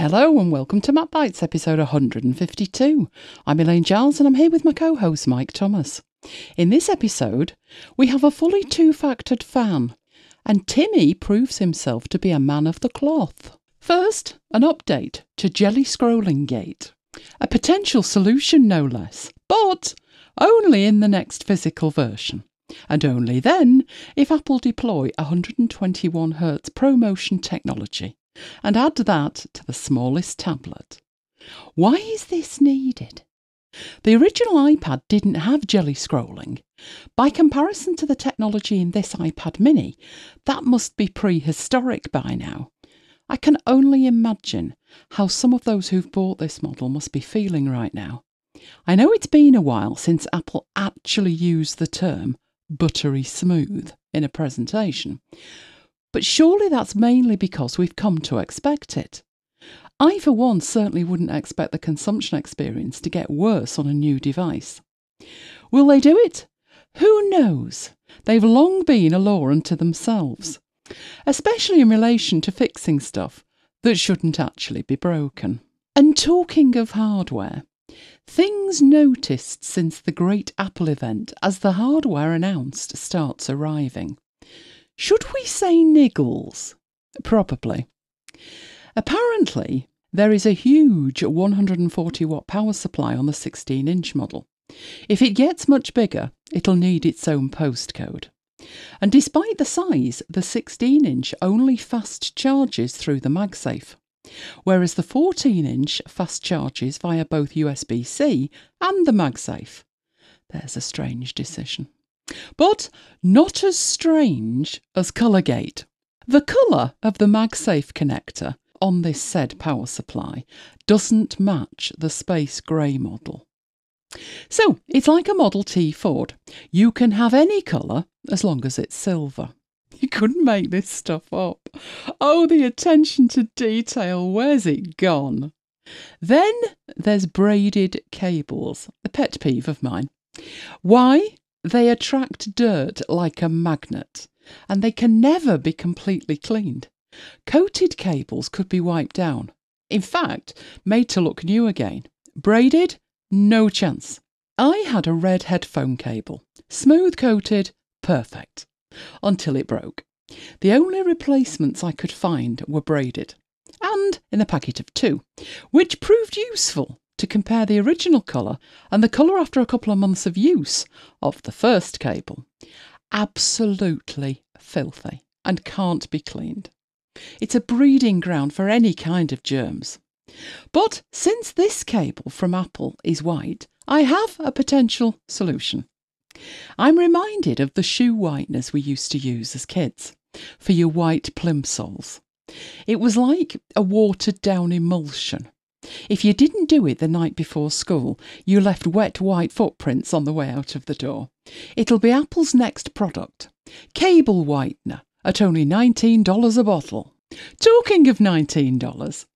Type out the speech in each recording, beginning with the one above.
Hello and welcome to MacBytes episode 152. I'm Elaine Giles and I'm here with my co host Mike Thomas. In this episode, we have a fully two factored fan, and Timmy proves himself to be a man of the cloth. First, an update to Jelly Scrolling Gate, a potential solution no less, but only in the next physical version. And only then if Apple deploy 121Hz ProMotion technology and add that to the smallest tablet. Why is this needed? The original iPad didn't have jelly scrolling. By comparison to the technology in this iPad mini, that must be prehistoric by now. I can only imagine how some of those who've bought this model must be feeling right now. I know it's been a while since Apple actually used the term buttery smooth in a presentation, but surely that's mainly because we've come to expect it. I, for one, certainly wouldn't expect the consumption experience to get worse on a new device. Will they do it? Who knows? They've long been a law unto themselves, especially in relation to fixing stuff that shouldn't actually be broken. And talking of hardware, things noticed since the great Apple event as the hardware announced starts arriving. Should we say niggles? Probably. Apparently, there is a huge 140 watt power supply on the 16 inch model. If it gets much bigger, it'll need its own postcode. And despite the size, the 16 inch only fast charges through the MagSafe, whereas the 14 inch fast charges via both USB C and the MagSafe. There's a strange decision but not as strange as Colorgate. The colour of the MagSafe connector on this said power supply doesn't match the space grey model. So it's like a Model T Ford. You can have any colour as long as it's silver. You couldn't make this stuff up. Oh, the attention to detail, where's it gone? Then there's braided cables, a pet peeve of mine. Why? They attract dirt like a magnet, and they can never be completely cleaned. Coated cables could be wiped down. In fact, made to look new again. Braided? No chance. I had a red headphone cable. Smooth coated? Perfect. Until it broke. The only replacements I could find were braided, and in a packet of two, which proved useful to compare the original colour and the colour after a couple of months of use of the first cable. Absolutely filthy and can't be cleaned. It's a breeding ground for any kind of germs. But since this cable from Apple is white, I have a potential solution. I'm reminded of the shoe whiteners we used to use as kids for your white plimsolls. It was like a watered down emulsion if you didn't do it the night before school, you left wet white footprints on the way out of the door. It'll be Apple's next product cable whitener at only $19 a bottle. Talking of $19,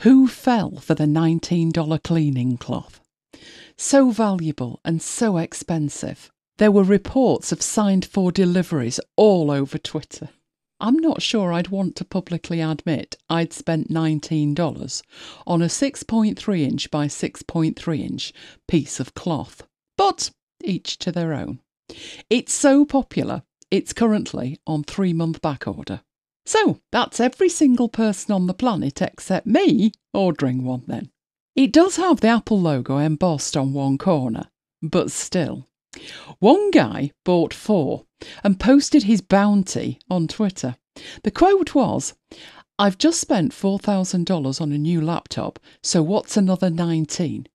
who fell for the $19 cleaning cloth? So valuable and so expensive. There were reports of signed for deliveries all over Twitter. I'm not sure I'd want to publicly admit I'd spent $19 on a 6.3 inch by 6.3 inch piece of cloth. But each to their own. It's so popular, it's currently on three month back order. So that's every single person on the planet except me ordering one then. It does have the Apple logo embossed on one corner, but still. One guy bought four and posted his bounty on Twitter. The quote was, I've just spent $4,000 on a new laptop, so what's another 19?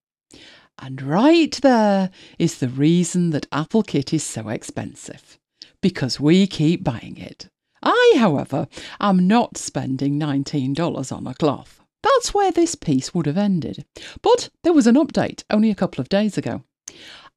And right there is the reason that Apple Kit is so expensive. Because we keep buying it. I, however, am not spending $19 on a cloth. That's where this piece would have ended. But there was an update only a couple of days ago.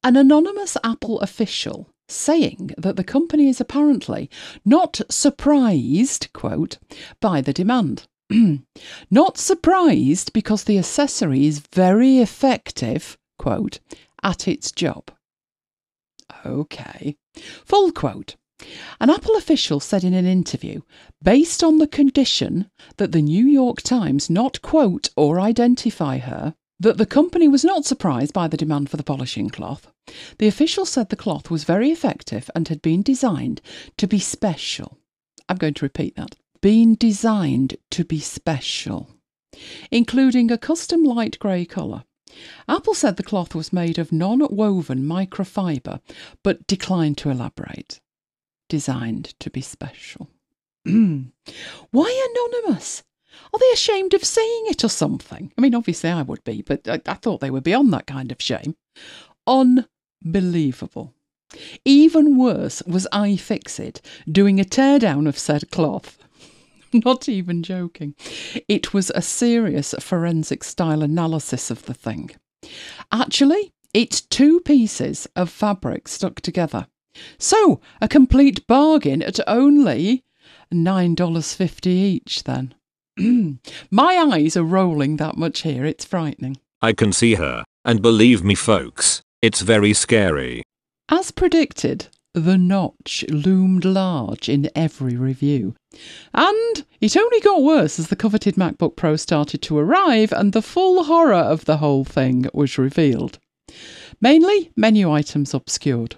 An anonymous Apple official saying that the company is apparently not surprised, quote, by the demand. not surprised because the accessory is very effective, quote, at its job. Okay. Full quote. An Apple official said in an interview, based on the condition that the New York Times not quote or identify her, that the company was not surprised by the demand for the polishing cloth. The official said the cloth was very effective and had been designed to be special. I'm going to repeat that. Been designed to be special, including a custom light grey colour. Apple said the cloth was made of non woven microfiber, but declined to elaborate designed to be special. Why anonymous? Are they ashamed of saying it or something? I mean, obviously I would be, but I, I thought they were beyond that kind of shame. Unbelievable. Even worse was iFixit doing a teardown of said cloth. Not even joking. It was a serious forensic style analysis of the thing. Actually, it's two pieces of fabric stuck together so, a complete bargain at only $9.50 each, then. My eyes are rolling that much here, it's frightening. I can see her, and believe me, folks, it's very scary. As predicted, the notch loomed large in every review. And it only got worse as the coveted MacBook Pro started to arrive and the full horror of the whole thing was revealed. Mainly menu items obscured.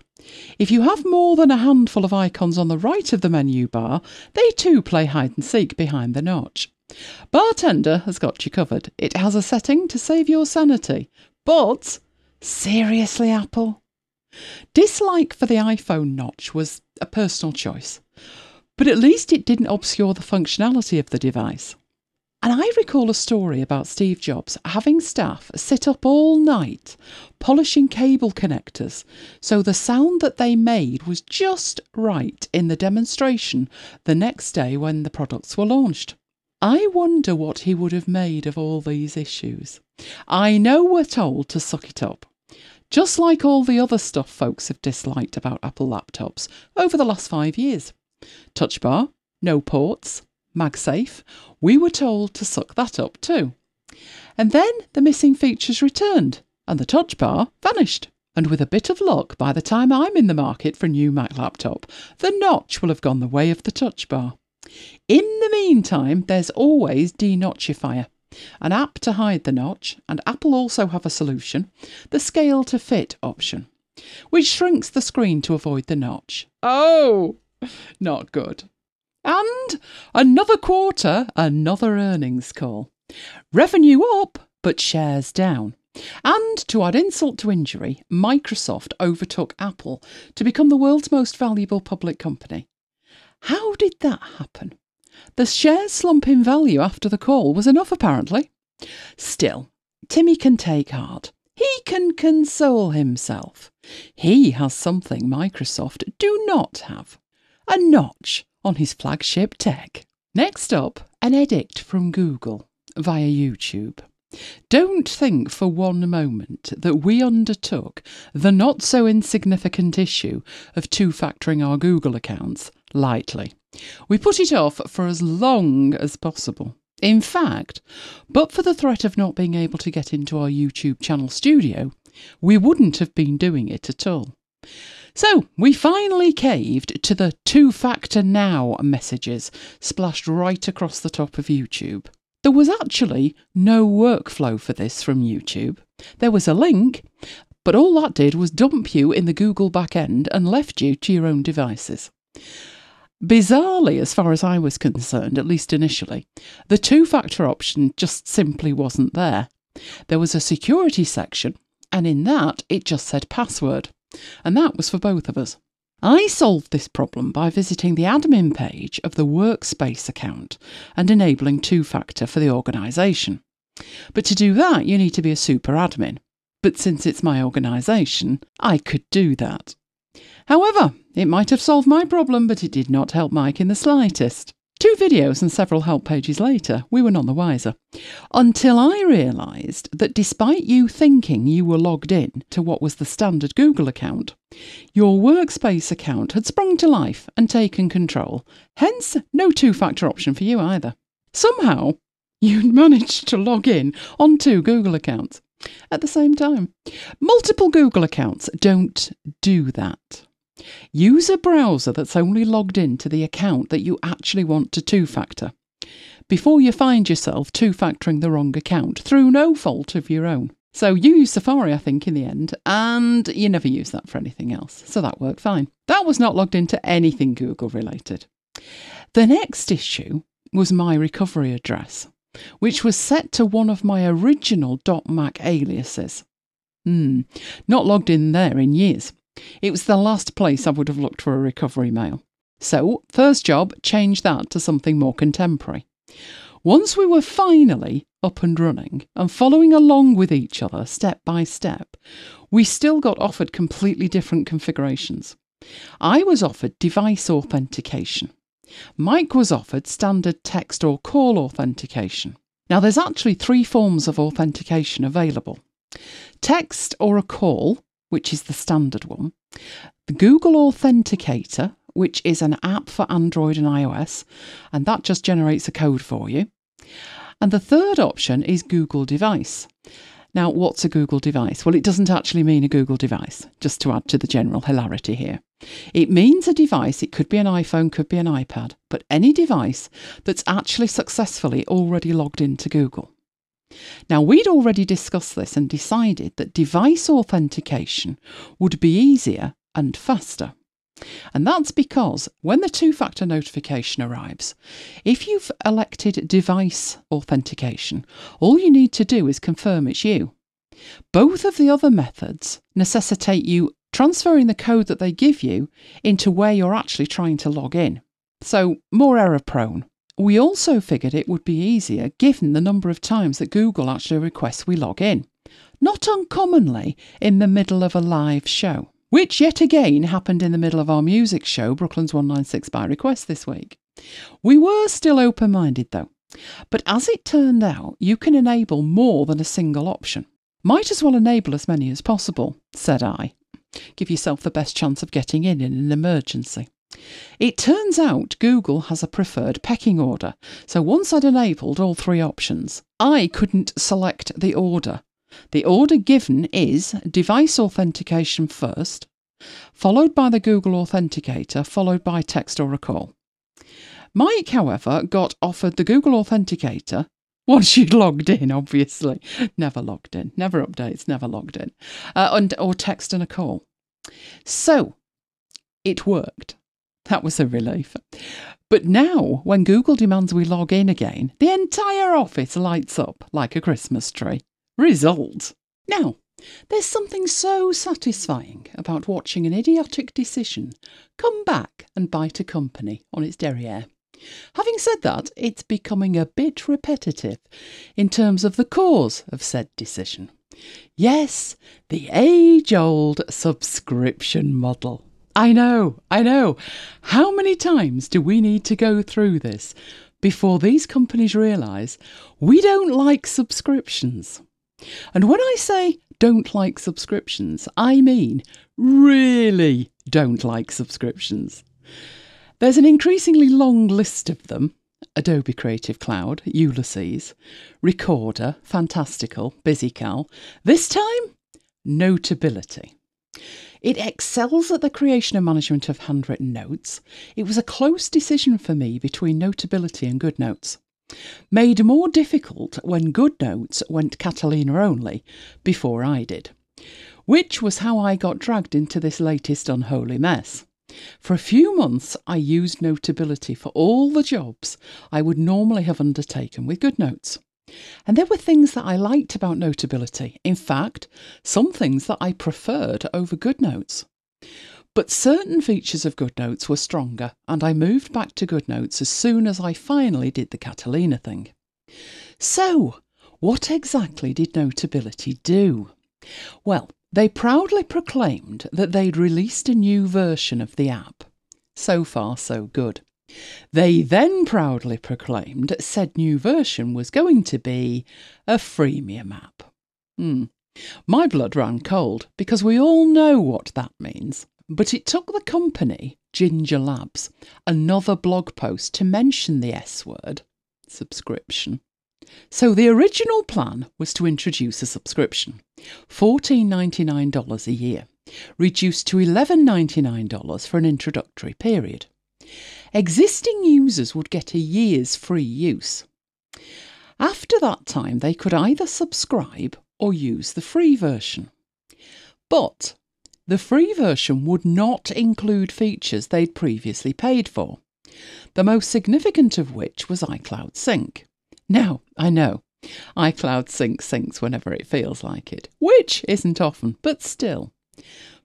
If you have more than a handful of icons on the right of the menu bar, they too play hide and seek behind the notch. Bartender has got you covered. It has a setting to save your sanity. But, seriously, Apple? Dislike for the iPhone notch was a personal choice, but at least it didn't obscure the functionality of the device. And I recall a story about Steve Jobs having staff sit up all night polishing cable connectors so the sound that they made was just right in the demonstration the next day when the products were launched. I wonder what he would have made of all these issues. I know we're told to suck it up. Just like all the other stuff folks have disliked about Apple laptops over the last five years. Touch bar, no ports, MagSafe, we were told to suck that up too. And then the missing features returned, and the touch bar vanished. And with a bit of luck, by the time I'm in the market for a new Mac laptop, the notch will have gone the way of the touch bar. In the meantime, there's always Denotchifier, an app to hide the notch, and Apple also have a solution, the scale to fit option, which shrinks the screen to avoid the notch. Oh, not good. And another quarter, another earnings call. Revenue up, but shares down. And to add insult to injury, Microsoft overtook Apple to become the world's most valuable public company. How did that happen? The share slump in value after the call was enough, apparently. Still, Timmy can take heart. He can console himself. He has something Microsoft do not have a notch on his flagship tech. Next up, an edict from Google via YouTube. Don't think for one moment that we undertook the not so insignificant issue of two factoring our Google accounts lightly. We put it off for as long as possible. In fact, but for the threat of not being able to get into our YouTube channel studio, we wouldn't have been doing it at all. So we finally caved to the two factor now messages splashed right across the top of YouTube. There was actually no workflow for this from YouTube. There was a link, but all that did was dump you in the Google backend and left you to your own devices. Bizarrely, as far as I was concerned, at least initially, the two factor option just simply wasn't there. There was a security section, and in that it just said password and that was for both of us. I solved this problem by visiting the admin page of the Workspace account and enabling two factor for the organisation. But to do that, you need to be a super admin. But since it's my organisation, I could do that. However, it might have solved my problem, but it did not help Mike in the slightest. Two videos and several help pages later, we were none the wiser. Until I realised that despite you thinking you were logged in to what was the standard Google account, your workspace account had sprung to life and taken control, hence, no two factor option for you either. Somehow, you'd managed to log in on two Google accounts at the same time. Multiple Google accounts don't do that. Use a browser that's only logged into the account that you actually want to two factor before you find yourself two factoring the wrong account through no fault of your own. So you use Safari, I think, in the end, and you never use that for anything else. So that worked fine. That was not logged into anything Google related. The next issue was my recovery address, which was set to one of my original .mac aliases. Hmm, not logged in there in years. It was the last place I would have looked for a recovery mail. So, first job, change that to something more contemporary. Once we were finally up and running and following along with each other step by step, we still got offered completely different configurations. I was offered device authentication. Mike was offered standard text or call authentication. Now, there's actually three forms of authentication available text or a call, which is the standard one, the Google Authenticator, which is an app for Android and iOS, and that just generates a code for you. And the third option is Google Device. Now, what's a Google device? Well, it doesn't actually mean a Google device, just to add to the general hilarity here. It means a device, it could be an iPhone, could be an iPad, but any device that's actually successfully already logged into Google. Now, we'd already discussed this and decided that device authentication would be easier and faster. And that's because when the two factor notification arrives, if you've elected device authentication, all you need to do is confirm it's you. Both of the other methods necessitate you transferring the code that they give you into where you're actually trying to log in. So, more error prone. We also figured it would be easier given the number of times that Google actually requests we log in. Not uncommonly in the middle of a live show which yet again happened in the middle of our music show, Brooklyn's 196 by request this week. We were still open minded though, but as it turned out, you can enable more than a single option. Might as well enable as many as possible, said I. Give yourself the best chance of getting in in an emergency. It turns out Google has a preferred pecking order, so once I'd enabled all three options, I couldn't select the order the order given is device authentication first, followed by the Google Authenticator, followed by text or a call. Mike, however, got offered the Google Authenticator once you'd logged in, obviously. Never logged in, never updates, never logged in, uh, and, or text and a call. So it worked. That was a relief. But now, when Google demands we log in again, the entire office lights up like a Christmas tree. Result. Now, there's something so satisfying about watching an idiotic decision come back and bite a company on its derriere. Having said that, it's becoming a bit repetitive in terms of the cause of said decision. Yes, the age old subscription model. I know, I know. How many times do we need to go through this before these companies realise we don't like subscriptions? And when I say don't like subscriptions, I mean really don't like subscriptions. There's an increasingly long list of them Adobe Creative Cloud, Ulysses, Recorder, Fantastical, BusyCal. This time, Notability. It excels at the creation and management of handwritten notes. It was a close decision for me between Notability and GoodNotes. Made more difficult when GoodNotes went Catalina only before I did, which was how I got dragged into this latest unholy mess. For a few months, I used Notability for all the jobs I would normally have undertaken with GoodNotes. And there were things that I liked about Notability. In fact, some things that I preferred over GoodNotes. But certain features of GoodNotes were stronger, and I moved back to GoodNotes as soon as I finally did the Catalina thing. So, what exactly did Notability do? Well, they proudly proclaimed that they'd released a new version of the app. So far, so good. They then proudly proclaimed said new version was going to be a freemium app. Hmm. My blood ran cold because we all know what that means. But it took the company, Ginger Labs, another blog post to mention the S word subscription. So the original plan was to introduce a subscription, $14.99 a year. reduced to $11.99 for an introductory period. Existing users would get a year's free use. After that time, they could either subscribe or use the free version. But the free version would not include features they'd previously paid for, the most significant of which was iCloud Sync. Now, I know, iCloud Sync syncs whenever it feels like it, which isn't often, but still.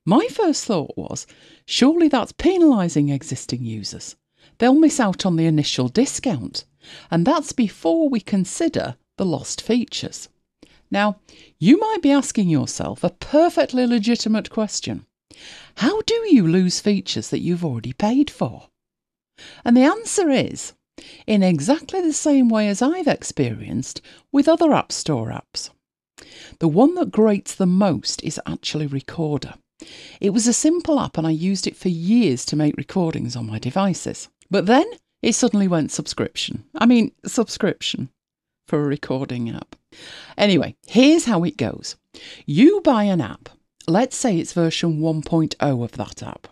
My first thought was surely that's penalising existing users. They'll miss out on the initial discount, and that's before we consider the lost features. Now, you might be asking yourself a perfectly legitimate question How do you lose features that you've already paid for? And the answer is in exactly the same way as I've experienced with other App Store apps. The one that grates the most is actually Recorder. It was a simple app and I used it for years to make recordings on my devices. But then it suddenly went subscription. I mean, subscription for a recording app. Anyway, here's how it goes you buy an app, let's say it's version 1.0 of that app.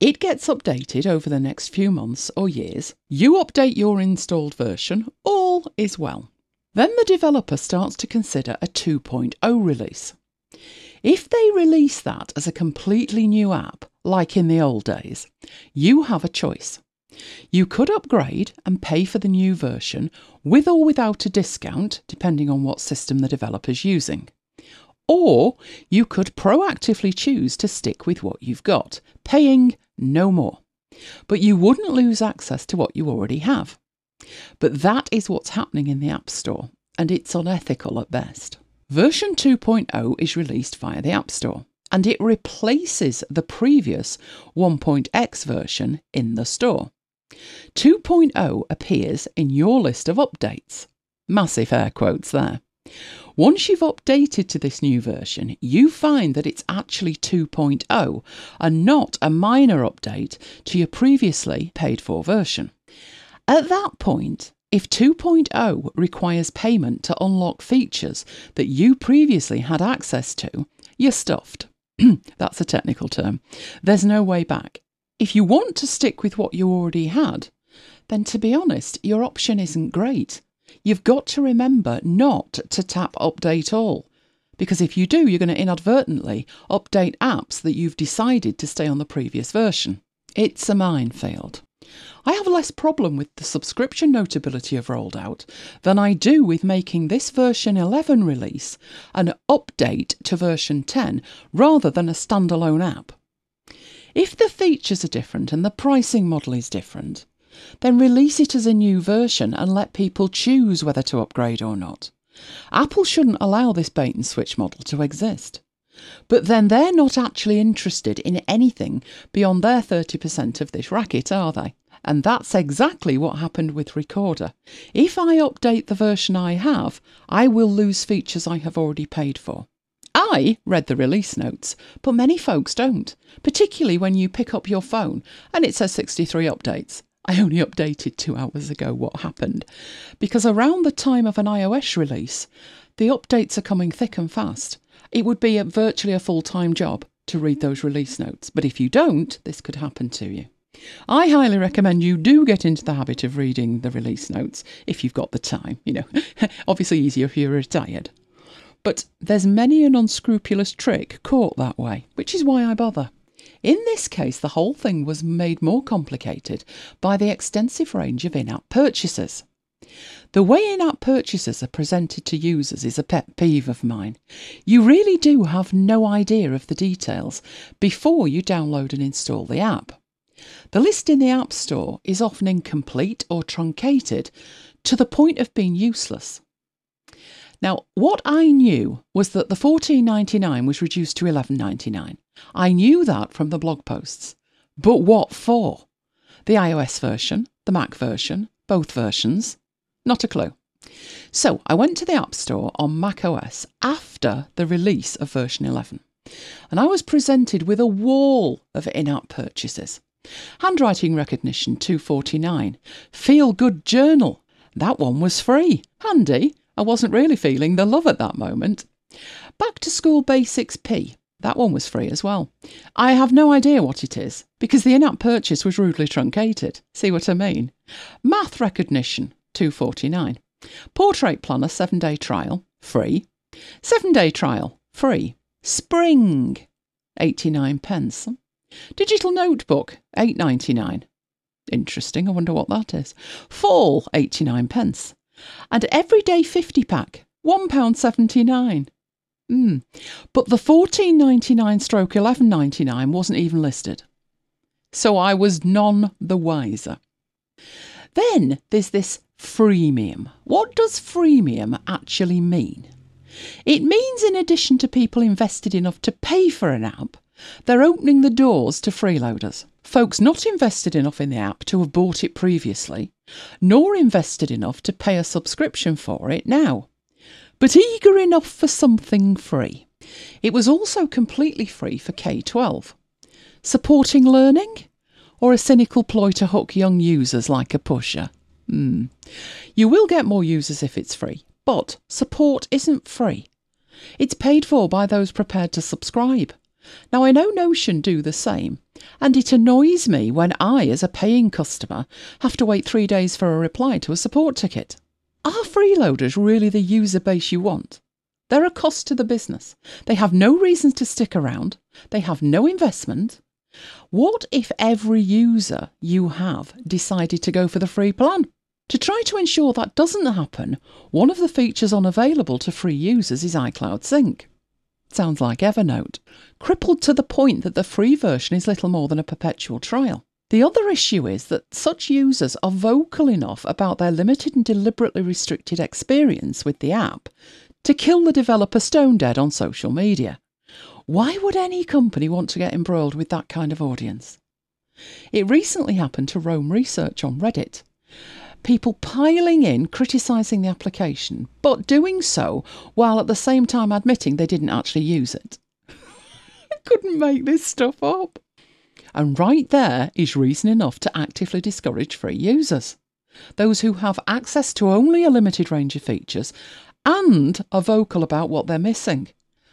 It gets updated over the next few months or years. You update your installed version, all is well. Then the developer starts to consider a 2.0 release. If they release that as a completely new app, like in the old days, you have a choice. You could upgrade and pay for the new version with or without a discount, depending on what system the developer's using. Or you could proactively choose to stick with what you've got, paying no more. But you wouldn't lose access to what you already have. But that is what's happening in the App Store, and it's unethical at best. Version 2.0 is released via the App Store, and it replaces the previous 1.x version in the store. 2.0 appears in your list of updates. Massive air quotes there. Once you've updated to this new version, you find that it's actually 2.0 and not a minor update to your previously paid for version. At that point, if 2.0 requires payment to unlock features that you previously had access to, you're stuffed. That's a technical term. There's no way back. If you want to stick with what you already had, then to be honest, your option isn't great. You've got to remember not to tap update all, because if you do, you're going to inadvertently update apps that you've decided to stay on the previous version. It's a minefield. I have less problem with the subscription notability of rolled out than I do with making this version 11 release an update to version 10 rather than a standalone app. If the features are different and the pricing model is different, then release it as a new version and let people choose whether to upgrade or not. Apple shouldn't allow this bait and switch model to exist. But then they're not actually interested in anything beyond their 30% of this racket, are they? And that's exactly what happened with Recorder. If I update the version I have, I will lose features I have already paid for. I read the release notes, but many folks don't, particularly when you pick up your phone and it says 63 updates. I only updated two hours ago what happened, because around the time of an iOS release, the updates are coming thick and fast. It would be a, virtually a full time job to read those release notes, but if you don't, this could happen to you. I highly recommend you do get into the habit of reading the release notes if you've got the time, you know. Obviously easier if you're retired. But there's many an unscrupulous trick caught that way, which is why I bother. In this case, the whole thing was made more complicated by the extensive range of in app purchases. The way in app purchases are presented to users is a pet peeve of mine. You really do have no idea of the details before you download and install the app. The list in the App Store is often incomplete or truncated to the point of being useless. Now, what I knew was that the 14.99 was reduced to 11.99. I knew that from the blog posts. But what for? The iOS version, the Mac version, both versions? Not a clue. So I went to the App Store on macOS after the release of version 11, and I was presented with a wall of in app purchases. Handwriting recognition 249, Feel Good Journal, that one was free. Handy, I wasn't really feeling the love at that moment. Back to School Basics P. that one was free as well. I have no idea what it is because the in-app purchase was rudely truncated. See what I mean? Math recognition, 249. Portrait planner 7-day trial, free. 7-day trial, free. Spring, 89 pence. Digital notebook, 8.99. Interesting, I wonder what that is. Fall, 89 pence. And everyday 50 pack, £1.79. Mm. But the 14.99 stroke 11.99 wasn't even listed. So I was none the wiser. Then there's this freemium. What does freemium actually mean? It means in addition to people invested enough to pay for an app, they're opening the doors to freeloaders. Folks not invested enough in the app to have bought it previously, nor invested enough to pay a subscription for it now but eager enough for something free. It was also completely free for K 12. Supporting learning? Or a cynical ploy to hook young users like a pusher? Hmm. You will get more users if it's free, but support isn't free. It's paid for by those prepared to subscribe. Now, I know Notion do the same, and it annoys me when I, as a paying customer, have to wait three days for a reply to a support ticket. Are freeloaders really the user base you want? They're a cost to the business. They have no reason to stick around. They have no investment. What if every user you have decided to go for the free plan? To try to ensure that doesn't happen, one of the features unavailable to free users is iCloud Sync. Sounds like Evernote, crippled to the point that the free version is little more than a perpetual trial. The other issue is that such users are vocal enough about their limited and deliberately restricted experience with the app to kill the developer stone dead on social media. Why would any company want to get embroiled with that kind of audience? It recently happened to Roam Research on Reddit. People piling in criticising the application, but doing so while at the same time admitting they didn't actually use it. I couldn't make this stuff up. And right there is reason enough to actively discourage free users. Those who have access to only a limited range of features and are vocal about what they're missing.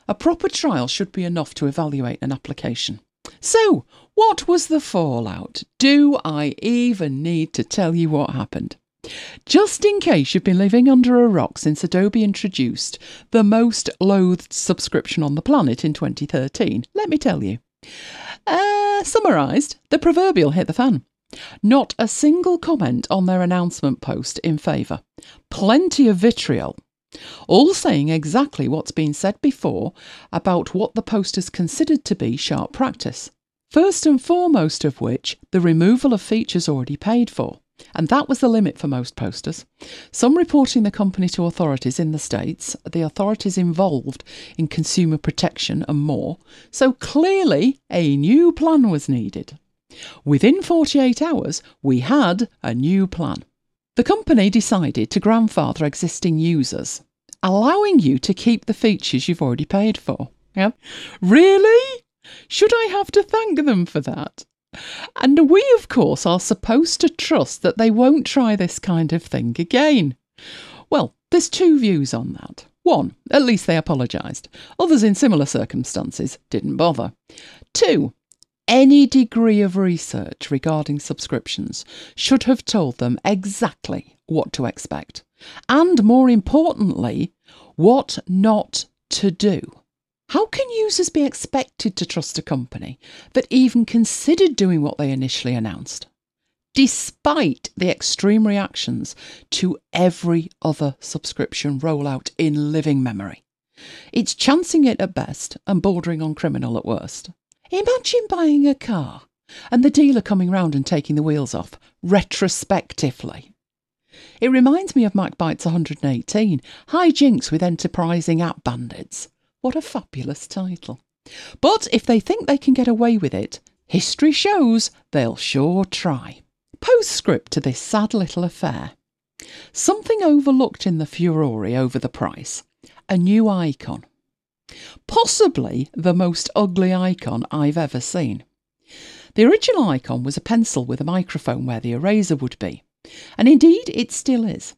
A proper trial should be enough to evaluate an application. So, what was the fallout? Do I even need to tell you what happened? Just in case you've been living under a rock since Adobe introduced the most loathed subscription on the planet in 2013, let me tell you. Uh, summarised, the proverbial hit the fan. Not a single comment on their announcement post in favour. Plenty of vitriol. All saying exactly what's been said before about what the posters considered to be sharp practice. First and foremost of which, the removal of features already paid for. And that was the limit for most posters. Some reporting the company to authorities in the States, the authorities involved in consumer protection and more. So clearly, a new plan was needed. Within 48 hours, we had a new plan. The company decided to grandfather existing users, allowing you to keep the features you've already paid for. Yeah. Really? Should I have to thank them for that? And we, of course, are supposed to trust that they won't try this kind of thing again. Well, there's two views on that. One, at least they apologised. Others in similar circumstances didn't bother. Two, any degree of research regarding subscriptions should have told them exactly what to expect. And more importantly, what not to do. How can users be expected to trust a company that even considered doing what they initially announced, despite the extreme reactions to every other subscription rollout in living memory? It's chancing it at best and bordering on criminal at worst. Imagine buying a car and the dealer coming round and taking the wheels off retrospectively. It reminds me of MacBytes 118, high jinks with enterprising app bandits. What a fabulous title. But if they think they can get away with it, history shows they'll sure try. Postscript to this sad little affair. Something overlooked in the furore over the price a new icon. Possibly the most ugly icon I've ever seen. The original icon was a pencil with a microphone where the eraser would be, and indeed it still is,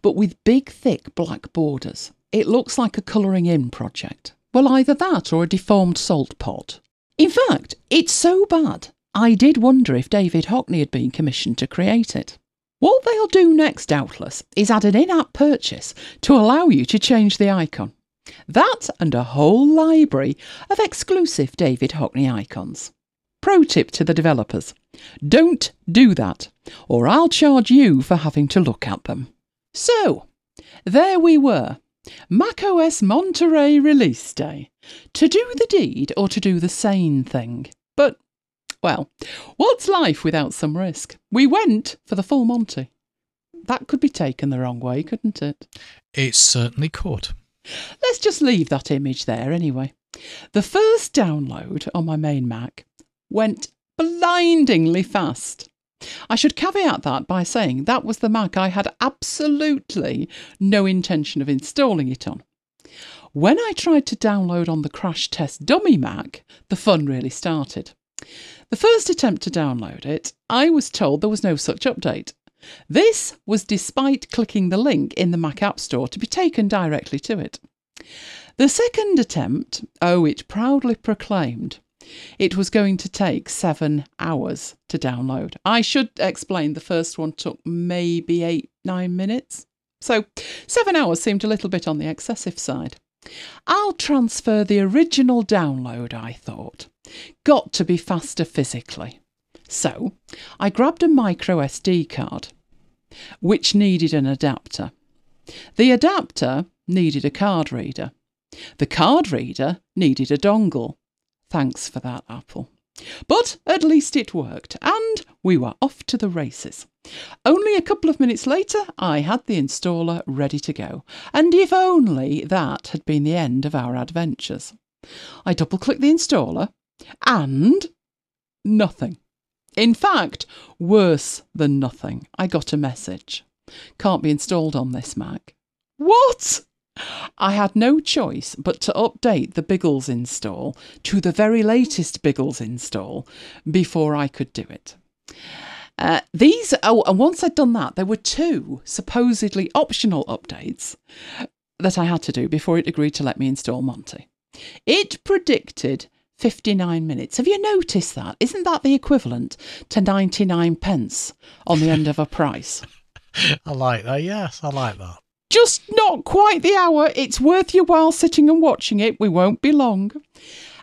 but with big thick black borders it looks like a colouring in project. Well, either that or a deformed salt pot. In fact, it's so bad, I did wonder if David Hockney had been commissioned to create it. What they'll do next, doubtless, is add an in app purchase to allow you to change the icon. That and a whole library of exclusive David Hockney icons. Pro tip to the developers don't do that, or I'll charge you for having to look at them. So, there we were. macOS Monterey release day. To do the deed or to do the sane thing. But, well, what's life without some risk? We went for the full Monty. That could be taken the wrong way, couldn't it? It certainly could. Let's just leave that image there anyway. The first download on my main Mac went blindingly fast. I should caveat that by saying that was the Mac I had absolutely no intention of installing it on. When I tried to download on the crash test dummy Mac, the fun really started. The first attempt to download it, I was told there was no such update. This was despite clicking the link in the Mac App Store to be taken directly to it. The second attempt, oh, it proudly proclaimed it was going to take seven hours to download. I should explain the first one took maybe eight, nine minutes. So seven hours seemed a little bit on the excessive side. I'll transfer the original download, I thought. Got to be faster physically. So I grabbed a micro SD card, which needed an adapter. The adapter needed a card reader. The card reader needed a dongle. Thanks for that, Apple. But at least it worked, and we were off to the races. Only a couple of minutes later, I had the installer ready to go, and if only that had been the end of our adventures. I double clicked the installer, and nothing. In fact, worse than nothing. I got a message. Can't be installed on this Mac. What? I had no choice but to update the Biggles install to the very latest Biggles install before I could do it. Uh, these, oh, and once I'd done that, there were two supposedly optional updates that I had to do before it agreed to let me install Monty. It predicted 59 minutes. Have you noticed that? Isn't that the equivalent to 99 pence on the end of a price? I like that. Yes, I like that just not quite the hour. It's worth your while sitting and watching it. We won't be long.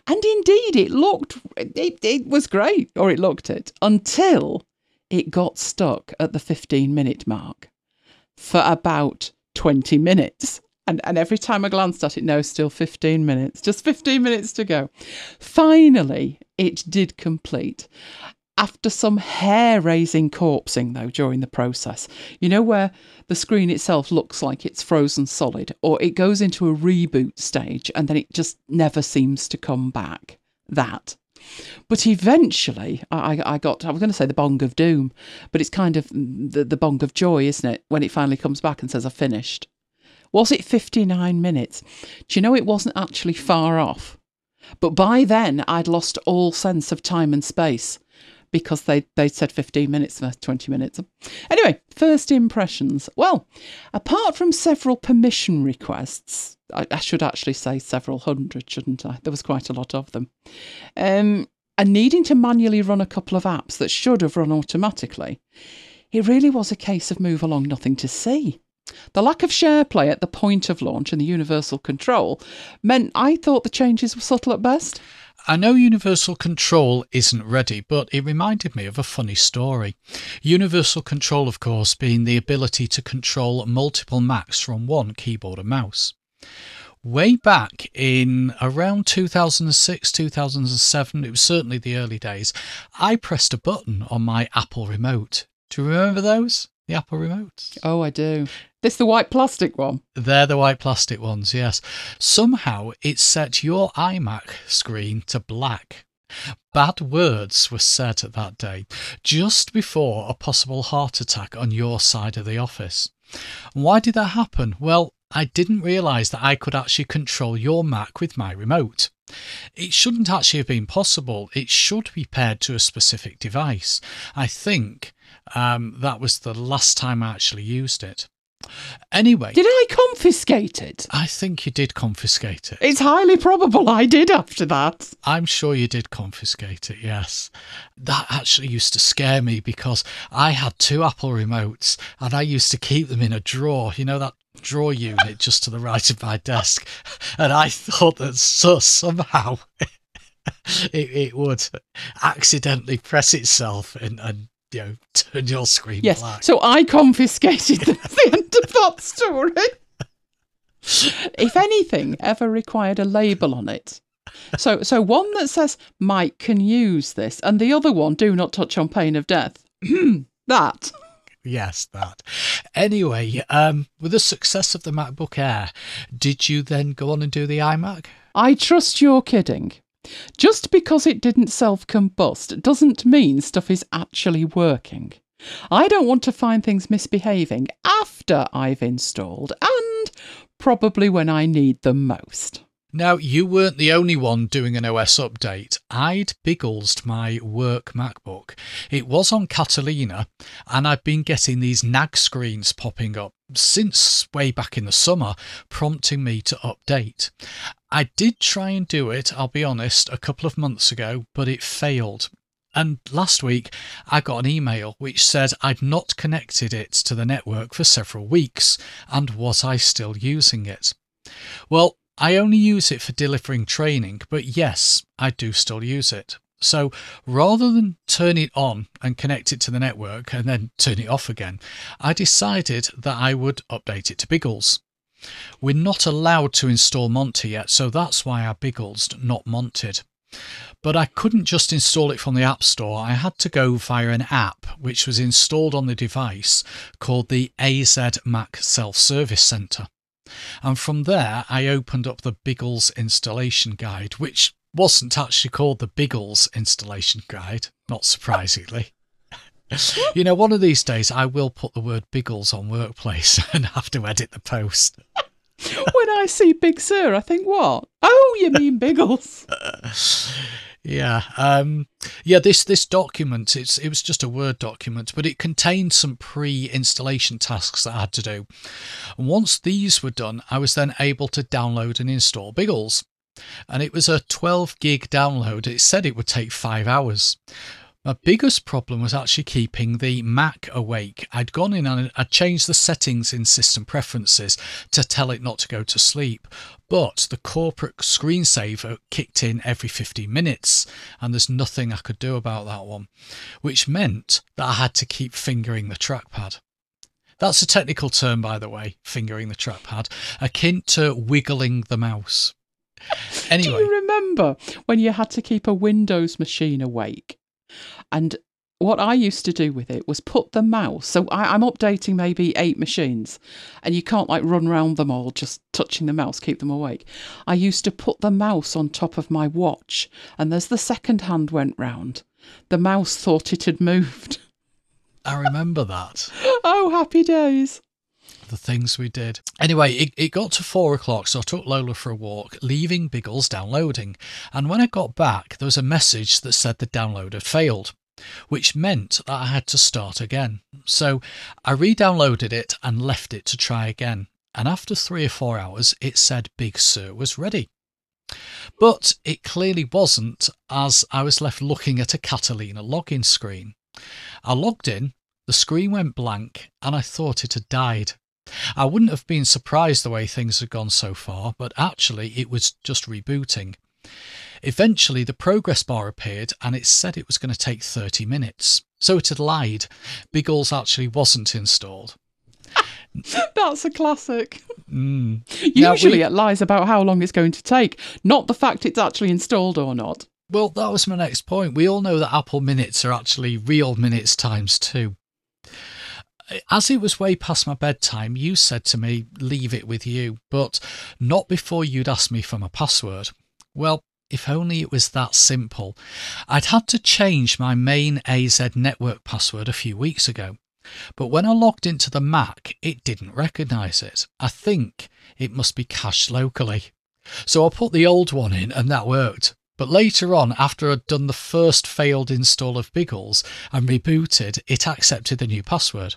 And indeed, it looked, it, it was great, or it looked it, until it got stuck at the 15 minute mark for about 20 minutes. And, and every time I glanced at it, no, still 15 minutes, just 15 minutes to go. Finally, it did complete after some hair raising corpsing, though, during the process. You know, where the screen itself looks like it's frozen solid, or it goes into a reboot stage and then it just never seems to come back. That. But eventually, I, I got, I was going to say the bong of doom, but it's kind of the, the bong of joy, isn't it? When it finally comes back and says, I finished. Was it 59 minutes? Do you know it wasn't actually far off? But by then, I'd lost all sense of time and space because they they said 15 minutes for 20 minutes. Anyway, first impressions. Well, apart from several permission requests, I, I should actually say several hundred, shouldn't I? There was quite a lot of them. Um, and needing to manually run a couple of apps that should have run automatically, it really was a case of move along, nothing to see. The lack of share play at the point of launch and the universal control meant I thought the changes were subtle at best. I know Universal Control isn't ready, but it reminded me of a funny story. Universal Control, of course, being the ability to control multiple Macs from one keyboard and mouse. Way back in around 2006, 2007, it was certainly the early days, I pressed a button on my Apple remote. Do you remember those? The Apple remotes? Oh, I do. This the white plastic one? They're the white plastic ones, yes. Somehow it set your iMac screen to black. Bad words were said that day, just before a possible heart attack on your side of the office. Why did that happen? Well, I didn't realise that I could actually control your Mac with my remote. It shouldn't actually have been possible. It should be paired to a specific device. I think um, that was the last time I actually used it. Anyway, Did I confiscate it? I think you did confiscate it. It's highly probable I did after that. I'm sure you did confiscate it, yes. That actually used to scare me because I had two Apple remotes and I used to keep them in a drawer, you know, that drawer unit just to the right of my desk. And I thought that so somehow it, it would accidentally press itself and, and you know, turn your screen Yes. black. So I confiscated the, the end of that story. if anything ever required a label on it. So so one that says Mike can use this and the other one do not touch on pain of death. that. Yes, that. Anyway, um, with the success of the MacBook Air, did you then go on and do the iMac? I trust you're kidding. Just because it didn't self combust doesn't mean stuff is actually working. I don't want to find things misbehaving after I've installed and probably when I need them most. Now, you weren't the only one doing an OS update. I'd bigglesed my work MacBook. It was on Catalina, and I've been getting these nag screens popping up since way back in the summer, prompting me to update. I did try and do it, I'll be honest, a couple of months ago, but it failed. And last week, I got an email which said I'd not connected it to the network for several weeks, and was I still using it? Well, I only use it for delivering training, but yes, I do still use it. So rather than turn it on and connect it to the network and then turn it off again, I decided that I would update it to Biggles. We're not allowed to install Monty yet, so that's why I Bigglesed, not Monted. But I couldn't just install it from the App Store. I had to go via an app which was installed on the device called the AZ Mac Self Service Center. And from there, I opened up the Biggles installation guide, which wasn't actually called the Biggles installation guide, not surprisingly. you know, one of these days I will put the word Biggles on Workplace and have to edit the post. when I see Big Sir, I think, what? Oh, you mean Biggles? Yeah, um, yeah. This this document it's it was just a Word document, but it contained some pre-installation tasks that I had to do. And once these were done, I was then able to download and install Biggles. And it was a 12 gig download. It said it would take five hours. My biggest problem was actually keeping the Mac awake. I'd gone in and I'd changed the settings in system preferences to tell it not to go to sleep, but the corporate screensaver kicked in every 15 minutes, and there's nothing I could do about that one, which meant that I had to keep fingering the trackpad. That's a technical term, by the way, fingering the trackpad, akin to wiggling the mouse. Anyway. Do you remember when you had to keep a Windows machine awake? And what I used to do with it was put the mouse. So I, I'm updating maybe eight machines, and you can't like run around them all just touching the mouse, keep them awake. I used to put the mouse on top of my watch, and as the second hand went round, the mouse thought it had moved. I remember that. oh, happy days. The things we did. Anyway, it, it got to four o'clock, so I took Lola for a walk, leaving Biggles downloading. And when I got back, there was a message that said the download had failed, which meant that I had to start again. So I re downloaded it and left it to try again. And after three or four hours, it said Big Sur was ready. But it clearly wasn't, as I was left looking at a Catalina login screen. I logged in, the screen went blank, and I thought it had died. I wouldn't have been surprised the way things had gone so far, but actually it was just rebooting. Eventually, the progress bar appeared and it said it was going to take 30 minutes. So it had lied. Biggles actually wasn't installed. That's a classic. Mm. Usually we- it lies about how long it's going to take, not the fact it's actually installed or not. Well, that was my next point. We all know that Apple minutes are actually real minutes times two. As it was way past my bedtime, you said to me, leave it with you, but not before you'd asked me for my password. Well, if only it was that simple. I'd had to change my main AZ network password a few weeks ago, but when I logged into the Mac, it didn't recognise it. I think it must be cached locally. So I put the old one in and that worked. But later on, after I'd done the first failed install of Biggles and rebooted, it accepted the new password.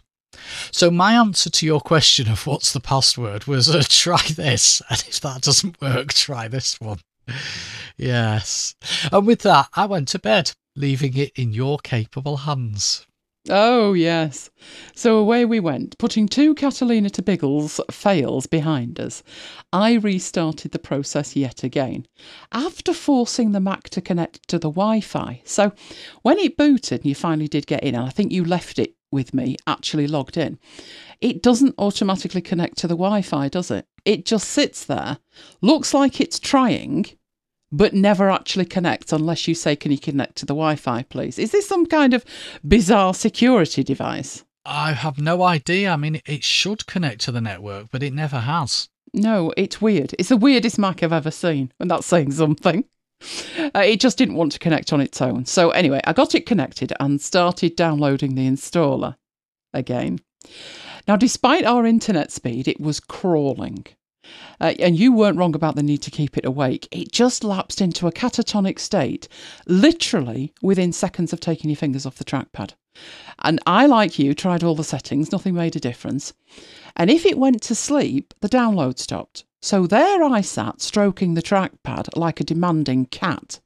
So my answer to your question of what's the password was uh, try this, and if that doesn't work, try this one. Yes. And with that, I went to bed, leaving it in your capable hands. Oh, yes. So away we went, putting two Catalina to Biggles fails behind us. I restarted the process yet again, after forcing the Mac to connect to the Wi Fi. So when it booted and you finally did get in, and I think you left it with me actually logged in, it doesn't automatically connect to the Wi Fi, does it? It just sits there, looks like it's trying, but never actually connects unless you say, Can you connect to the Wi Fi, please? Is this some kind of bizarre security device? I have no idea. I mean, it should connect to the network, but it never has. No, it's weird. It's the weirdest Mac I've ever seen, and that's saying something. Uh, it just didn't want to connect on its own. So, anyway, I got it connected and started downloading the installer again. Now, despite our internet speed, it was crawling. Uh, and you weren't wrong about the need to keep it awake. It just lapsed into a catatonic state, literally within seconds of taking your fingers off the trackpad. And I, like you, tried all the settings, nothing made a difference. And if it went to sleep, the download stopped. So there I sat, stroking the trackpad like a demanding cat.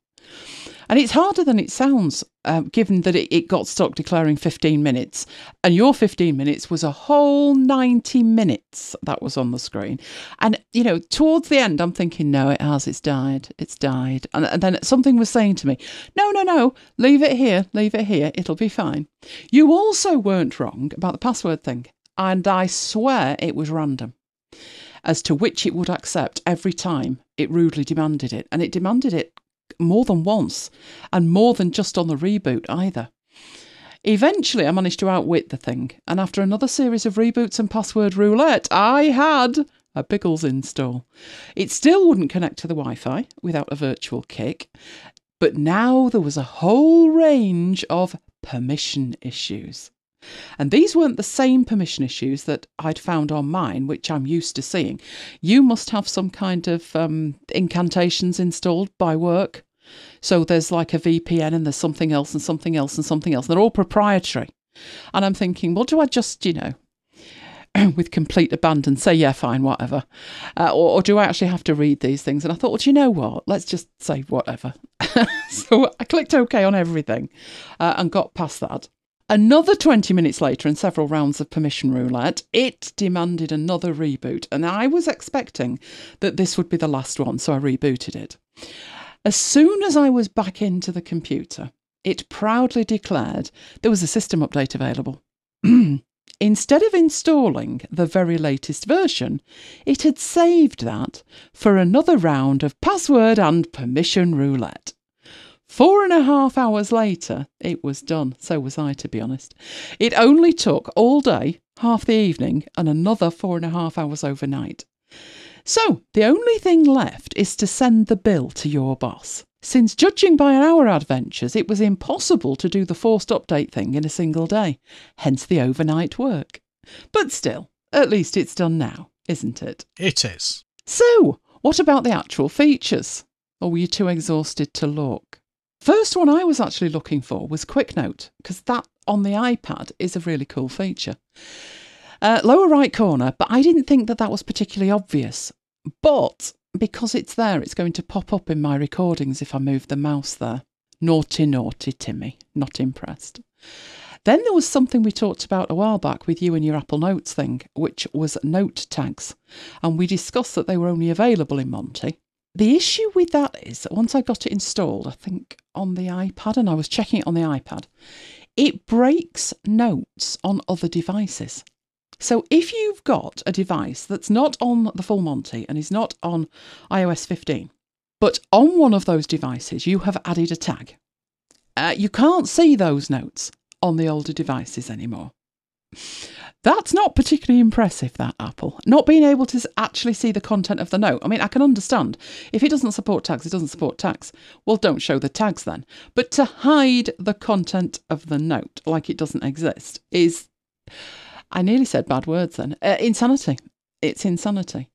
And it's harder than it sounds, uh, given that it, it got stuck declaring 15 minutes. And your 15 minutes was a whole 90 minutes that was on the screen. And, you know, towards the end, I'm thinking, no, it has, it's died, it's died. And, and then something was saying to me, no, no, no, leave it here, leave it here, it'll be fine. You also weren't wrong about the password thing. And I swear it was random as to which it would accept every time it rudely demanded it. And it demanded it more than once, and more than just on the reboot either. Eventually, I managed to outwit the thing, and after another series of reboots and password roulette, I had a Biggles install. It still wouldn't connect to the Wi Fi without a virtual kick, but now there was a whole range of permission issues. And these weren't the same permission issues that I'd found on mine, which I'm used to seeing. You must have some kind of um, incantations installed by work. So there's like a VPN and there's something else and something else and something else. They're all proprietary. And I'm thinking, well, do I just, you know, with complete abandon say, yeah, fine, whatever? Uh, or, or, do I actually have to read these things? And I thought, well, do you know what? Let's just say whatever. so I clicked OK on everything uh, and got past that. Another 20 minutes later, and several rounds of permission roulette, it demanded another reboot, and I was expecting that this would be the last one, so I rebooted it. As soon as I was back into the computer, it proudly declared there was a system update available. Instead of installing the very latest version, it had saved that for another round of password and permission roulette. Four and a half hours later, it was done. So was I, to be honest. It only took all day, half the evening, and another four and a half hours overnight. So, the only thing left is to send the bill to your boss. Since judging by our adventures, it was impossible to do the forced update thing in a single day, hence the overnight work. But still, at least it's done now, isn't it? It is. So, what about the actual features? Or were you too exhausted to look? First one I was actually looking for was Quick Note, because that on the iPad is a really cool feature. Uh, lower right corner, but I didn't think that that was particularly obvious. But because it's there, it's going to pop up in my recordings if I move the mouse there. Naughty, naughty Timmy. Not impressed. Then there was something we talked about a while back with you and your Apple Notes thing, which was note tags. And we discussed that they were only available in Monty. The issue with that is that once I got it installed, I think on the iPad, and I was checking it on the iPad, it breaks notes on other devices. So if you've got a device that's not on the full Monty and is not on iOS 15, but on one of those devices you have added a tag, uh, you can't see those notes on the older devices anymore. That's not particularly impressive, that Apple. Not being able to actually see the content of the note. I mean, I can understand. If it doesn't support tags, it doesn't support tags. Well, don't show the tags then. But to hide the content of the note like it doesn't exist is, I nearly said bad words then, uh, insanity. It's insanity.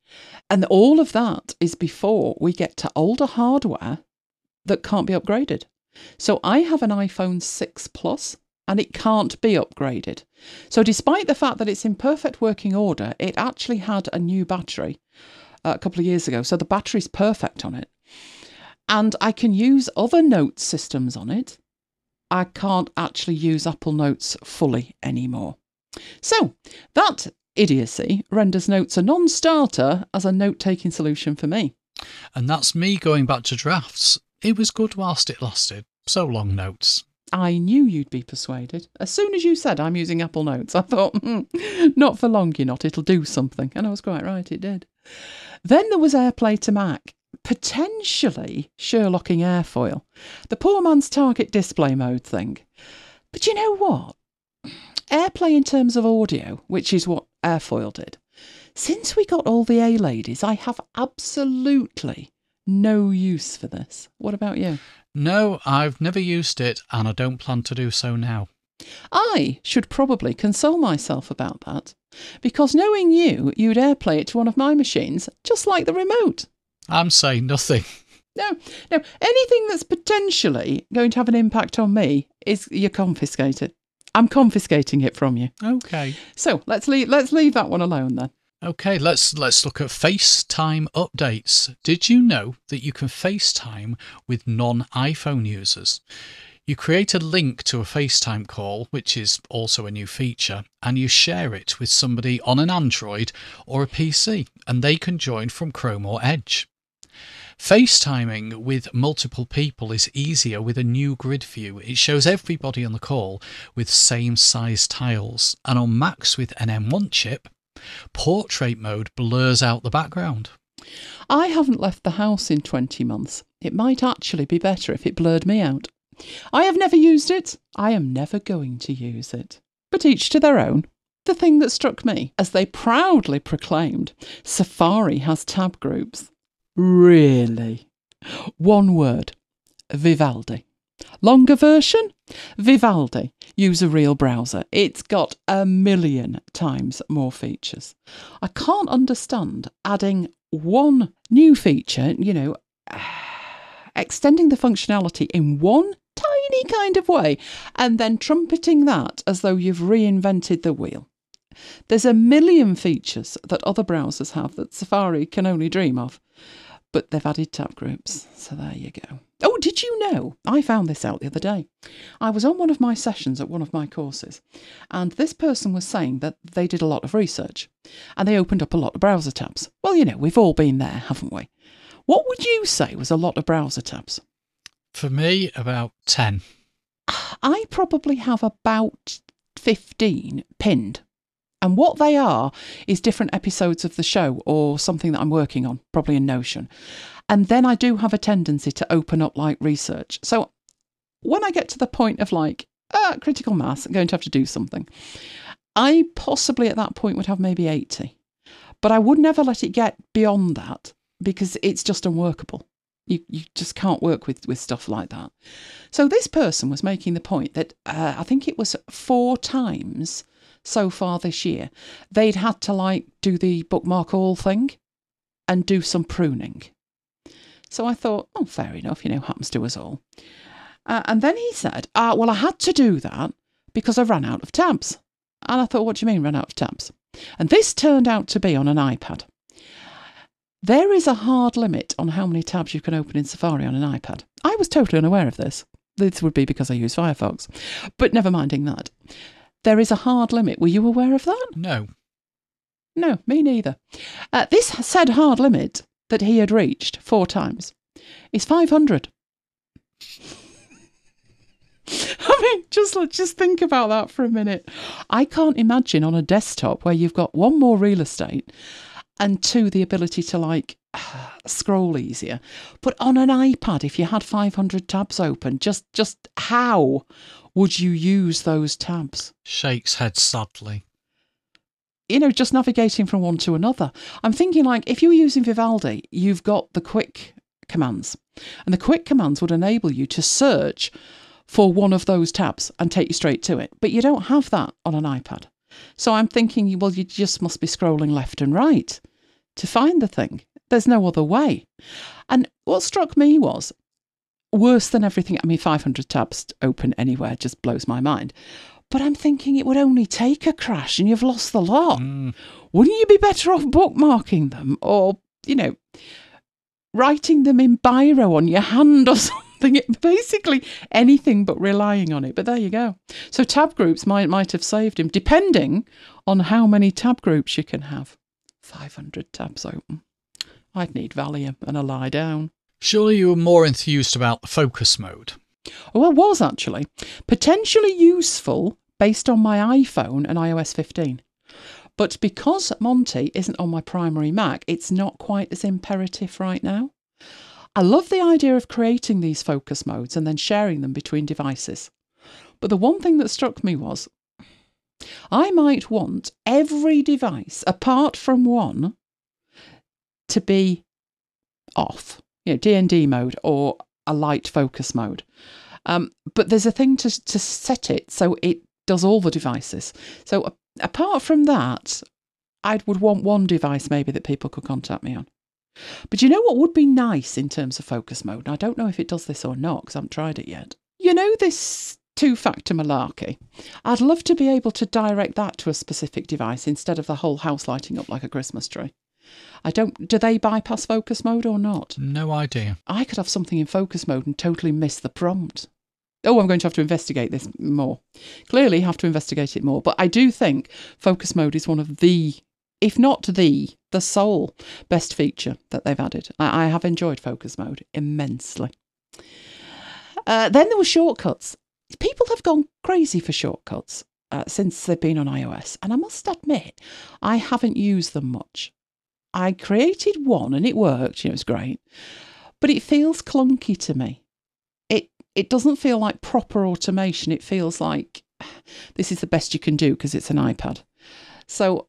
And all of that is before we get to older hardware that can't be upgraded. So I have an iPhone 6 Plus and it can't be upgraded. So, despite the fact that it's in perfect working order, it actually had a new battery uh, a couple of years ago. So, the battery's perfect on it. And I can use other note systems on it. I can't actually use Apple Notes fully anymore. So, that idiocy renders Notes a non starter as a note taking solution for me. And that's me going back to drafts. It was good whilst it lasted. So long notes. I knew you'd be persuaded. As soon as you said I'm using Apple Notes, I thought, hmm, not for long, you're not. It'll do something. And I was quite right, it did. Then there was AirPlay to Mac, potentially Sherlocking airfoil, the poor man's target display mode thing. But you know what? AirPlay in terms of audio, which is what airfoil did, since we got all the A ladies, I have absolutely no use for this. What about you? No, I've never used it and I don't plan to do so now. I should probably console myself about that, because knowing you, you'd airplay it to one of my machines, just like the remote. I'm saying nothing. No, no, anything that's potentially going to have an impact on me is you confiscate it. I'm confiscating it from you. Okay. So let's leave let's leave that one alone then. Okay, let's let's look at FaceTime updates. Did you know that you can FaceTime with non-iPhone users? You create a link to a FaceTime call, which is also a new feature, and you share it with somebody on an Android or a PC, and they can join from Chrome or Edge. FaceTiming with multiple people is easier with a new grid view. It shows everybody on the call with same size tiles, and on Macs with an M1 chip, portrait mode blurs out the background. I haven't left the house in 20 months. It might actually be better if it blurred me out. I have never used it. I am never going to use it. But each to their own. The thing that struck me, as they proudly proclaimed, Safari has tab groups. Really? One word Vivaldi. Longer version? Vivaldi. Use a real browser. It's got a million times more features. I can't understand adding one new feature, you know, extending the functionality in one tiny kind of way and then trumpeting that as though you've reinvented the wheel. There's a million features that other browsers have that Safari can only dream of, but they've added tab groups, so there you go. Oh, did you know? I found this out the other day. I was on one of my sessions at one of my courses, and this person was saying that they did a lot of research and they opened up a lot of browser tabs. Well, you know, we've all been there, haven't we? What would you say was a lot of browser tabs? For me, about 10. I probably have about 15 pinned. And what they are is different episodes of the show or something that I'm working on, probably in Notion. And then I do have a tendency to open up like research. So when I get to the point of like, critical mass, I'm going to have to do something, I possibly at that point would have maybe 80. But I would never let it get beyond that because it's just unworkable. You, you just can't work with, with stuff like that. So this person was making the point that uh, I think it was four times so far this year they'd had to like do the bookmark all thing and do some pruning. So I thought, oh, fair enough, you know, happens to us all. Uh, and then he said, ah, well, I had to do that because I ran out of tabs. And I thought, what do you mean, run out of tabs? And this turned out to be on an iPad. There is a hard limit on how many tabs you can open in Safari on an iPad. I was totally unaware of this. This would be because I use Firefox. But never minding that. There is a hard limit. Were you aware of that? No. No, me neither. Uh, this said hard limit that he had reached four times is 500. I mean, just just think about that for a minute. I can't imagine on a desktop where you've got one more real estate and two the ability to like scroll easier. But on an iPad, if you had 500 tabs open, just just how would you use those tabs? Shakes head sadly. You know, just navigating from one to another. I'm thinking like if you were using Vivaldi, you've got the quick commands. And the quick commands would enable you to search for one of those tabs and take you straight to it. But you don't have that on an iPad. So I'm thinking, well, you just must be scrolling left and right to find the thing. There's no other way. And what struck me was worse than everything. I mean, 500 tabs open anywhere just blows my mind. But I'm thinking it would only take a crash and you've lost the lot. Mm. Wouldn't you be better off bookmarking them or, you know, writing them in biro on your hand or something? It, basically anything but relying on it. But there you go. So tab groups might might have saved him, depending on how many tab groups you can have. 500 tabs open. I'd need Valium and a lie down. Surely you were more enthused about the focus mode. Oh, I was actually. Potentially useful based on my iPhone and iOS 15. But because Monty isn't on my primary Mac, it's not quite as imperative right now. I love the idea of creating these focus modes and then sharing them between devices. But the one thing that struck me was I might want every device apart from one to be off, you know, DND mode or a light focus mode. Um, but there's a thing to, to set it so it does all the devices. So apart from that, I would want one device maybe that people could contact me on. But you know what would be nice in terms of focus mode? And I don't know if it does this or not because I haven't tried it yet. You know this two factor malarkey? I'd love to be able to direct that to a specific device instead of the whole house lighting up like a Christmas tree. I don't. Do they bypass focus mode or not? No idea. I could have something in focus mode and totally miss the prompt. Oh, I'm going to have to investigate this more. Clearly, have to investigate it more. But I do think focus mode is one of the, if not the, the sole best feature that they've added. I, I have enjoyed focus mode immensely. Uh, then there were shortcuts. People have gone crazy for shortcuts uh, since they've been on iOS, and I must admit, I haven't used them much. I created one and it worked, you know, it was great, but it feels clunky to me. It it doesn't feel like proper automation. It feels like this is the best you can do because it's an iPad. So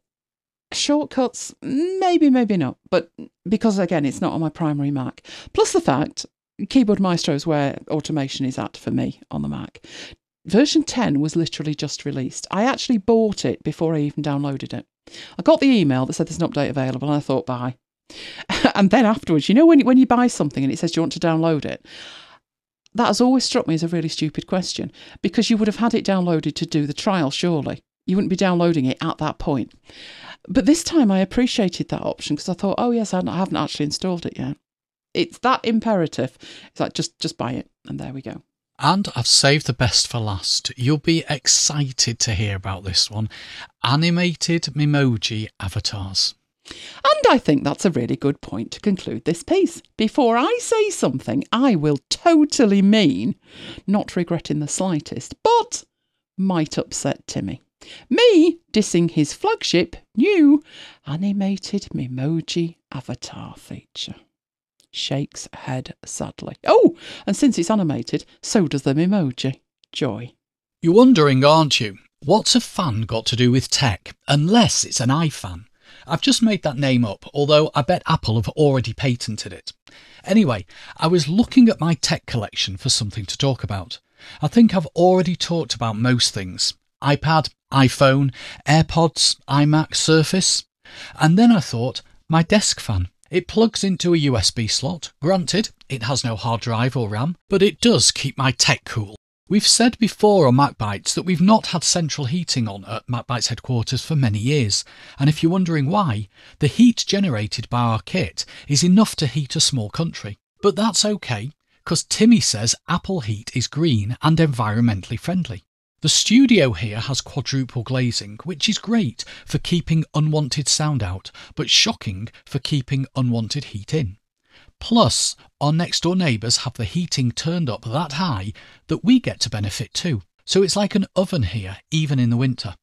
shortcuts, maybe, maybe not, but because again, it's not on my primary Mac. Plus the fact Keyboard Maestro is where automation is at for me on the Mac. Version 10 was literally just released. I actually bought it before I even downloaded it. I got the email that said there's an update available, and I thought, bye. and then afterwards, you know, when, when you buy something and it says, do you want to download it? That has always struck me as a really stupid question because you would have had it downloaded to do the trial, surely. You wouldn't be downloading it at that point. But this time I appreciated that option because I thought, oh, yes, I haven't actually installed it yet. It's that imperative. It's like, just, just buy it. And there we go. And I've saved the best for last. You'll be excited to hear about this one animated Memoji avatars. And I think that's a really good point to conclude this piece. Before I say something I will totally mean, not regretting the slightest, but might upset Timmy. Me dissing his flagship new animated Memoji avatar feature. Shakes head sadly. Oh, and since it's animated, so does the Memoji. Joy. You're wondering, aren't you? What's a fan got to do with tech? Unless it's an iFan. I've just made that name up, although I bet Apple have already patented it. Anyway, I was looking at my tech collection for something to talk about. I think I've already talked about most things iPad, iPhone, AirPods, iMac, Surface. And then I thought, my desk fan. It plugs into a USB slot. Granted, it has no hard drive or RAM, but it does keep my tech cool. We've said before on MacBites that we've not had central heating on at MacBites headquarters for many years, and if you're wondering why, the heat generated by our kit is enough to heat a small country. But that's okay, because Timmy says Apple Heat is green and environmentally friendly. The studio here has quadruple glazing, which is great for keeping unwanted sound out, but shocking for keeping unwanted heat in. Plus, our next door neighbours have the heating turned up that high that we get to benefit too. So it's like an oven here, even in the winter.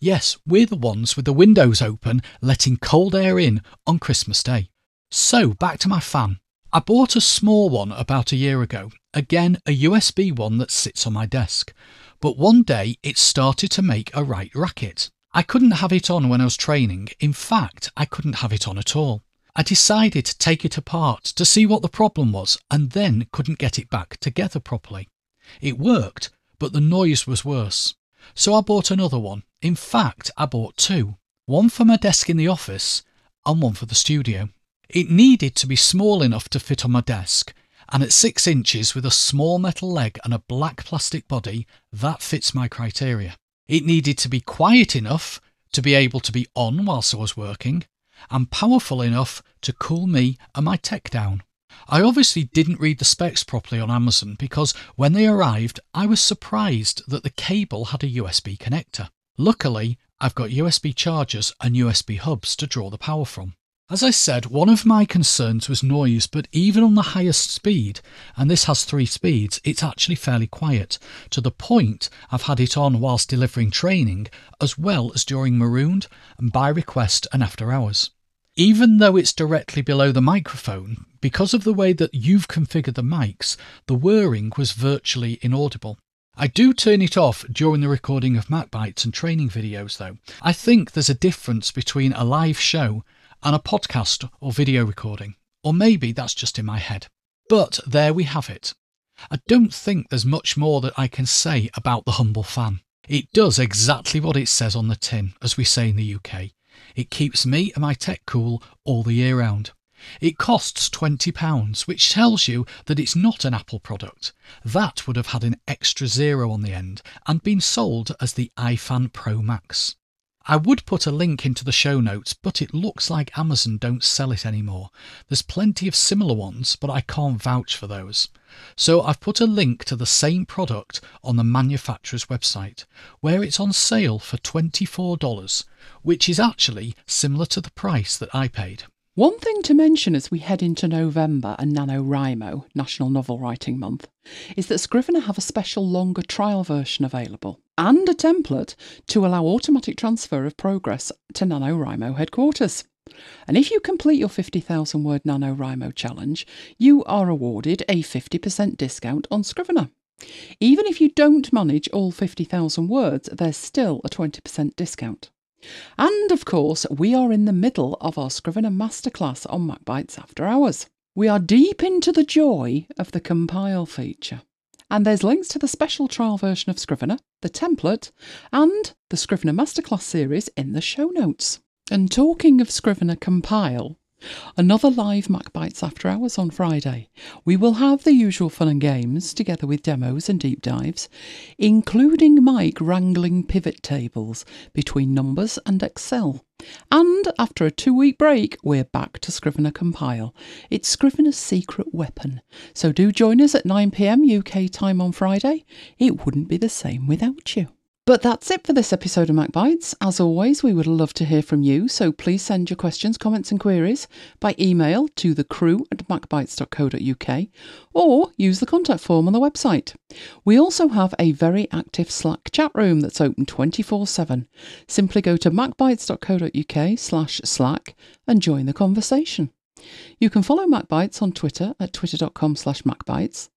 Yes, we're the ones with the windows open, letting cold air in on Christmas Day. So, back to my fan. I bought a small one about a year ago, again a USB one that sits on my desk. But one day it started to make a right racket. I couldn't have it on when I was training. In fact, I couldn't have it on at all. I decided to take it apart to see what the problem was and then couldn't get it back together properly. It worked, but the noise was worse. So I bought another one. In fact, I bought two one for my desk in the office and one for the studio. It needed to be small enough to fit on my desk, And at 6 inches with a small metal leg and a black plastic body, that fits my criteria. It needed to be quiet enough to be able to be on whilst I was working, and powerful enough to cool me and my tech down. I obviously didn't read the specs properly on Amazon because when they arrived, I was surprised that the cable had a USB connector. Luckily, I've got USB chargers and USB hubs to draw the power from. As I said, one of my concerns was noise, but even on the highest speed, and this has three speeds, it's actually fairly quiet, to the point I've had it on whilst delivering training, as well as during Marooned, and by request and after hours. Even though it's directly below the microphone, because of the way that you've configured the mics, the whirring was virtually inaudible. I do turn it off during the recording of MacBites and training videos, though. I think there's a difference between a live show and a podcast or video recording, or maybe that's just in my head. But there we have it. I don't think there's much more that I can say about the humble fan. It does exactly what it says on the tin, as we say in the UK. It keeps me and my tech cool all the year round. It costs £20, which tells you that it's not an Apple product. That would have had an extra zero on the end and been sold as the iFan Pro Max. I would put a link into the show notes, but it looks like Amazon don't sell it anymore. There's plenty of similar ones, but I can't vouch for those. So I've put a link to the same product on the manufacturer's website, where it's on sale for $24, which is actually similar to the price that I paid. One thing to mention as we head into November and NaNoWriMo, National Novel Writing Month, is that Scrivener have a special longer trial version available and a template to allow automatic transfer of progress to NaNoWriMo headquarters. And if you complete your 50,000 word NaNoWriMo challenge, you are awarded a 50% discount on Scrivener. Even if you don't manage all 50,000 words, there's still a 20% discount. And of course, we are in the middle of our Scrivener Masterclass on MacBites After Hours. We are deep into the joy of the compile feature. And there's links to the special trial version of Scrivener, the template, and the Scrivener Masterclass series in the show notes. And talking of Scrivener Compile, Another live MacBites After Hours on Friday. We will have the usual fun and games, together with demos and deep dives, including Mike wrangling pivot tables between Numbers and Excel. And after a two week break, we're back to Scrivener Compile. It's Scrivener's secret weapon. So do join us at 9pm UK time on Friday. It wouldn't be the same without you. But that's it for this episode of MacBites. As always, we would love to hear from you, so please send your questions, comments, and queries by email to the crew at macbites.co.uk or use the contact form on the website. We also have a very active Slack chat room that's open 24 7. Simply go to macbites.co.uk slash Slack and join the conversation. You can follow MacBites on Twitter at twitter.com slash MacBites.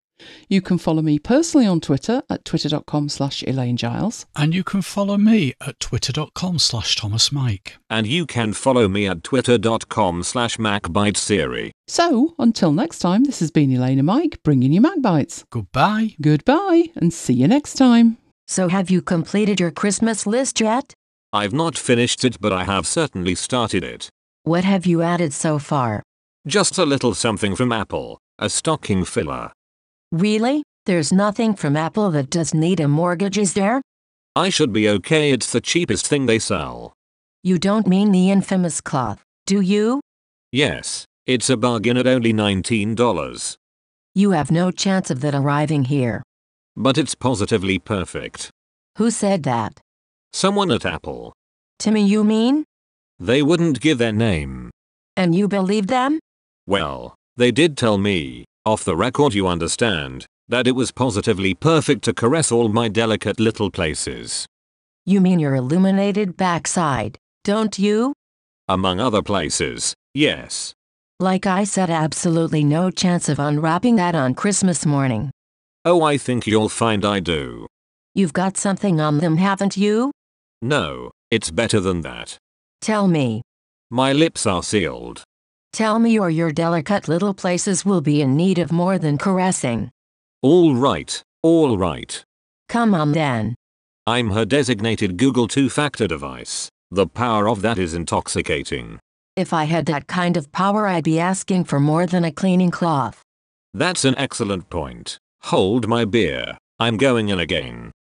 You can follow me personally on Twitter at twitter.com slash Elaine Giles. And you can follow me at twitter.com slash Thomas Mike. And you can follow me at twitter.com slash macbitesiri. So, until next time, this has been Elaine and Mike bringing you MacBites. Goodbye. Goodbye and see you next time. So have you completed your Christmas list yet? I've not finished it but I have certainly started it. What have you added so far? Just a little something from Apple, a stocking filler. Really? There's nothing from Apple that does need a mortgage, is there? I should be okay it's the cheapest thing they sell. You don't mean the infamous cloth, do you? Yes, it's a bargain at only $19. You have no chance of that arriving here. But it's positively perfect. Who said that? Someone at Apple. Timmy, you mean? They wouldn't give their name. And you believe them? Well, they did tell me, off the record you understand, that it was positively perfect to caress all my delicate little places. You mean your illuminated backside, don't you? Among other places, yes. Like I said, absolutely no chance of unwrapping that on Christmas morning. Oh, I think you'll find I do. You've got something on them, haven't you? No, it's better than that. Tell me. My lips are sealed. Tell me, or your delicate little places will be in need of more than caressing. All right, all right. Come on then. I'm her designated Google two factor device. The power of that is intoxicating. If I had that kind of power, I'd be asking for more than a cleaning cloth. That's an excellent point. Hold my beer. I'm going in again.